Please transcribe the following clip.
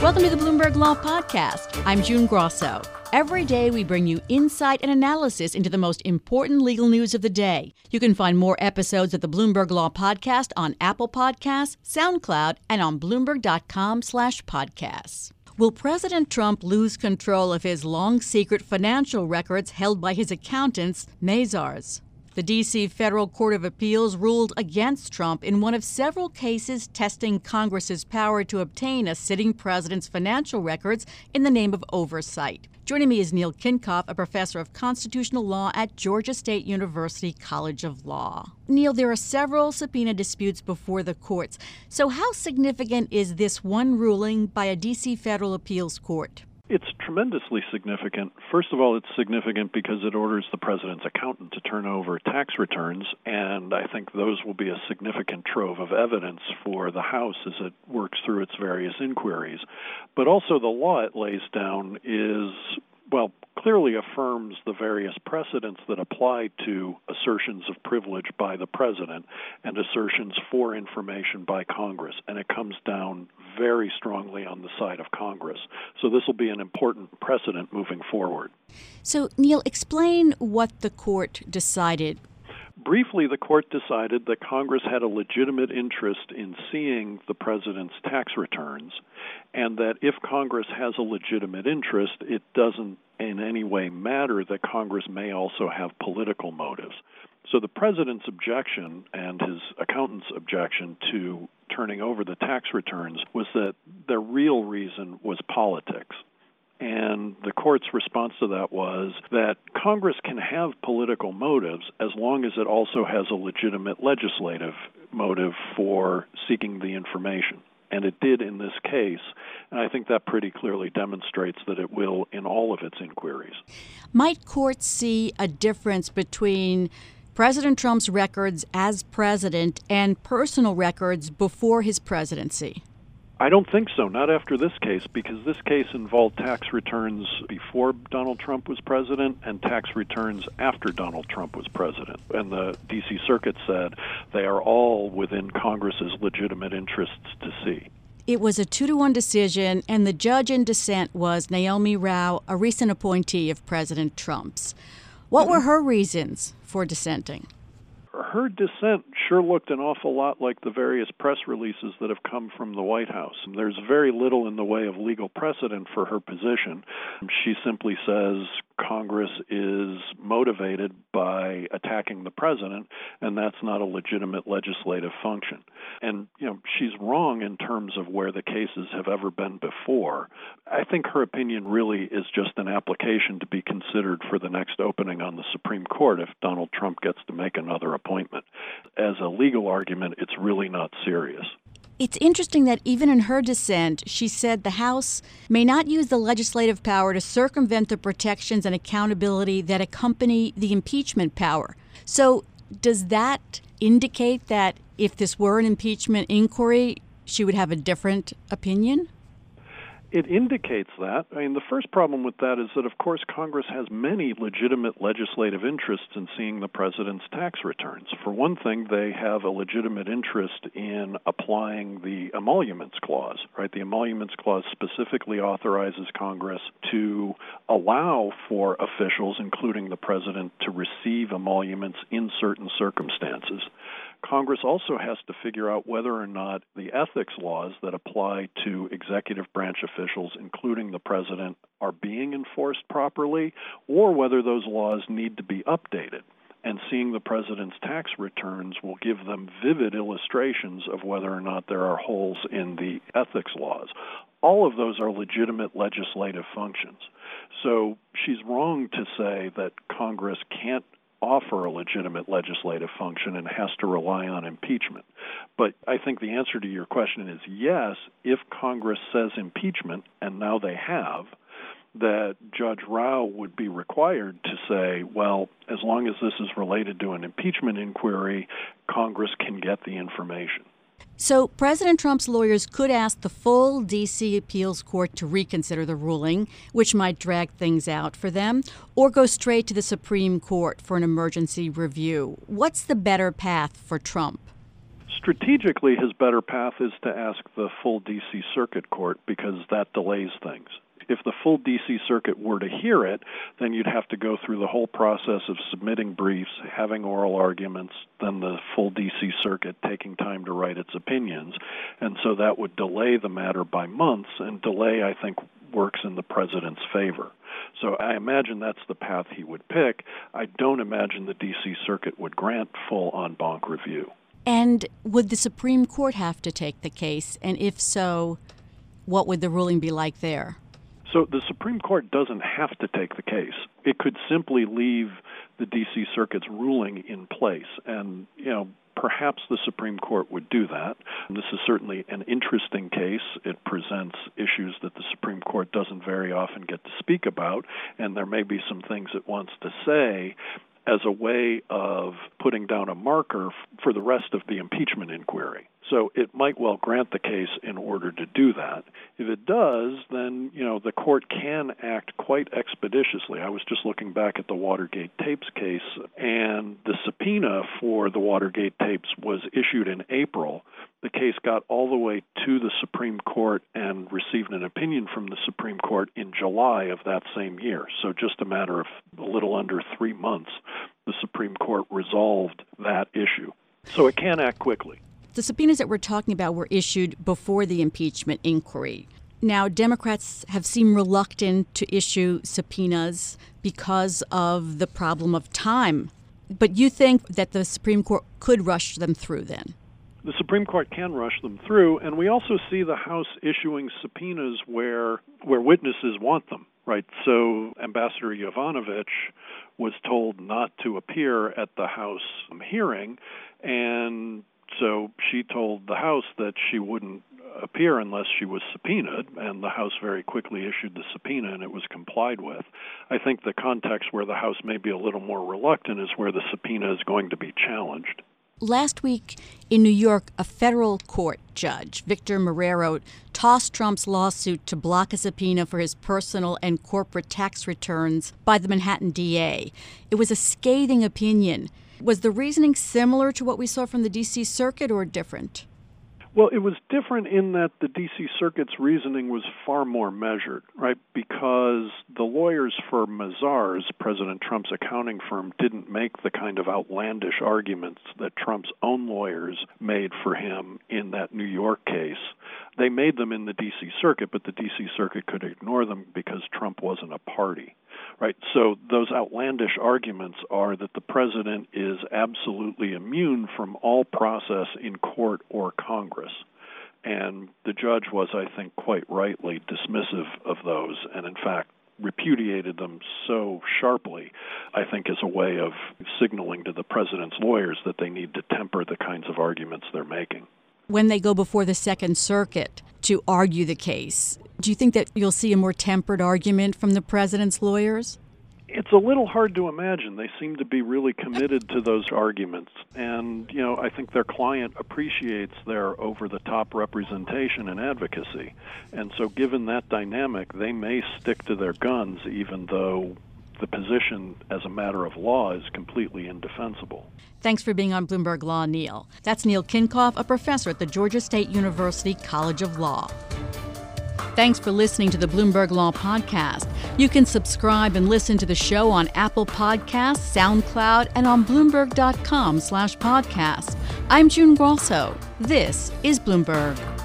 Welcome to the Bloomberg Law Podcast. I'm June Grasso. Every day, we bring you insight and analysis into the most important legal news of the day. You can find more episodes of the Bloomberg Law Podcast on Apple Podcasts, SoundCloud, and on Bloomberg.com/podcasts. Will President Trump lose control of his long secret financial records held by his accountants, Mazars? The D.C. Federal Court of Appeals ruled against Trump in one of several cases testing Congress's power to obtain a sitting president's financial records in the name of oversight. Joining me is Neil Kinkopf, a professor of constitutional law at Georgia State University College of Law. Neil, there are several subpoena disputes before the courts. So, how significant is this one ruling by a D.C. federal appeals court? It's tremendously significant. First of all, it's significant because it orders the president's accountant to turn over tax returns, and I think those will be a significant trove of evidence for the House as it works through its various inquiries. But also, the law it lays down is well, clearly affirms the various precedents that apply to assertions of privilege by the president and assertions for information by Congress. And it comes down very strongly on the side of Congress. So this will be an important precedent moving forward. So, Neil, explain what the court decided Briefly, the court decided that Congress had a legitimate interest in seeing the president's tax returns, and that if Congress has a legitimate interest, it doesn't in any way matter that Congress may also have political motives. So the president's objection and his accountant's objection to turning over the tax returns was that the real reason was politics. And the court's response to that was that Congress can have political motives as long as it also has a legitimate legislative motive for seeking the information. And it did in this case. And I think that pretty clearly demonstrates that it will in all of its inquiries. Might courts see a difference between President Trump's records as president and personal records before his presidency? I don't think so, not after this case, because this case involved tax returns before Donald Trump was president and tax returns after Donald Trump was president. And the D.C. Circuit said they are all within Congress's legitimate interests to see. It was a two to one decision, and the judge in dissent was Naomi Rao, a recent appointee of President Trump's. What were her reasons for dissenting? Her dissent sure looked an awful lot like the various press releases that have come from the White House. There's very little in the way of legal precedent for her position. She simply says Congress is motivated by attacking the president, and that's not a legitimate legislative function. And, you know, she's wrong in terms of where the cases have ever been before. I think her opinion really is just an application to be considered for the next opening on the Supreme Court if Donald Trump gets to make another appointment. As a legal argument, it's really not serious. It's interesting that even in her dissent, she said the House may not use the legislative power to circumvent the protections and accountability that accompany the impeachment power. So, does that indicate that if this were an impeachment inquiry, she would have a different opinion? It indicates that. I mean, the first problem with that is that, of course, Congress has many legitimate legislative interests in seeing the president's tax returns. For one thing, they have a legitimate interest in applying the emoluments clause, right? The emoluments clause specifically authorizes Congress to allow for officials, including the president, to receive emoluments in certain circumstances. Congress also has to figure out whether or not the ethics laws that apply to executive branch officials, including the president, are being enforced properly or whether those laws need to be updated. And seeing the president's tax returns will give them vivid illustrations of whether or not there are holes in the ethics laws. All of those are legitimate legislative functions. So she's wrong to say that Congress can't offer a legitimate legislative function and has to rely on impeachment. But I think the answer to your question is yes, if Congress says impeachment, and now they have, that Judge Rao would be required to say, well, as long as this is related to an impeachment inquiry, Congress can get the information. So, President Trump's lawyers could ask the full D.C. appeals court to reconsider the ruling, which might drag things out for them, or go straight to the Supreme Court for an emergency review. What's the better path for Trump? strategically, his better path is to ask the full D.C. Circuit Court because that delays things if the full DC circuit were to hear it, then you'd have to go through the whole process of submitting briefs, having oral arguments, then the full DC circuit taking time to write its opinions. And so that would delay the matter by months, and delay, I think, works in the president's favor. So I imagine that's the path he would pick. I don't imagine the DC circuit would grant full en banc review. And would the Supreme Court have to take the case? And if so, what would the ruling be like there? So the Supreme Court doesn't have to take the case. It could simply leave the D.C. Circuit's ruling in place. And, you know, perhaps the Supreme Court would do that. And this is certainly an interesting case. It presents issues that the Supreme Court doesn't very often get to speak about, and there may be some things it wants to say as a way of putting down a marker for the rest of the impeachment inquiry. So it might well grant the case in order to do that. If it does, then you know the court can act quite expeditiously. I was just looking back at the Watergate tapes case, and the subpoena for the Watergate tapes was issued in April. The case got all the way to the Supreme Court and received an opinion from the Supreme Court in July of that same year. So just a matter of a little under three months, the Supreme Court resolved that issue. So it can act quickly. The subpoenas that we're talking about were issued before the impeachment inquiry. Now, Democrats have seemed reluctant to issue subpoenas because of the problem of time. But you think that the Supreme Court could rush them through then? The Supreme Court can rush them through, and we also see the House issuing subpoenas where where witnesses want them, right? So Ambassador Yovanovitch was told not to appear at the House hearing, and so she told the House that she wouldn't appear unless she was subpoenaed, and the House very quickly issued the subpoena and it was complied with. I think the context where the House may be a little more reluctant is where the subpoena is going to be challenged. Last week in New York, a federal court judge, Victor Marrero, tossed Trump's lawsuit to block a subpoena for his personal and corporate tax returns by the Manhattan DA. It was a scathing opinion. Was the reasoning similar to what we saw from the D.C. Circuit or different? Well, it was different in that the D.C. Circuit's reasoning was far more measured, right? Because the lawyers for Mazars, President Trump's accounting firm, didn't make the kind of outlandish arguments that Trump's own lawyers made for him in that New York case. They made them in the D.C. Circuit, but the D.C. Circuit could ignore them because Trump wasn't a party right? So those outlandish arguments are that the president is absolutely immune from all process in court or Congress. And the judge was, I think, quite rightly dismissive of those, and in fact, repudiated them so sharply, I think, as a way of signaling to the president's lawyers that they need to temper the kinds of arguments they're making. When they go before the Second Circuit to argue the case, do you think that you'll see a more tempered argument from the president's lawyers? It's a little hard to imagine. They seem to be really committed to those arguments. And, you know, I think their client appreciates their over the top representation and advocacy. And so, given that dynamic, they may stick to their guns even though the position as a matter of law is completely indefensible. Thanks for being on Bloomberg Law, Neil. That's Neil Kinkopf, a professor at the Georgia State University College of Law. Thanks for listening to the Bloomberg Law Podcast. You can subscribe and listen to the show on Apple Podcasts, SoundCloud, and on Bloomberg.com slash podcast. I'm June Grasso. This is Bloomberg.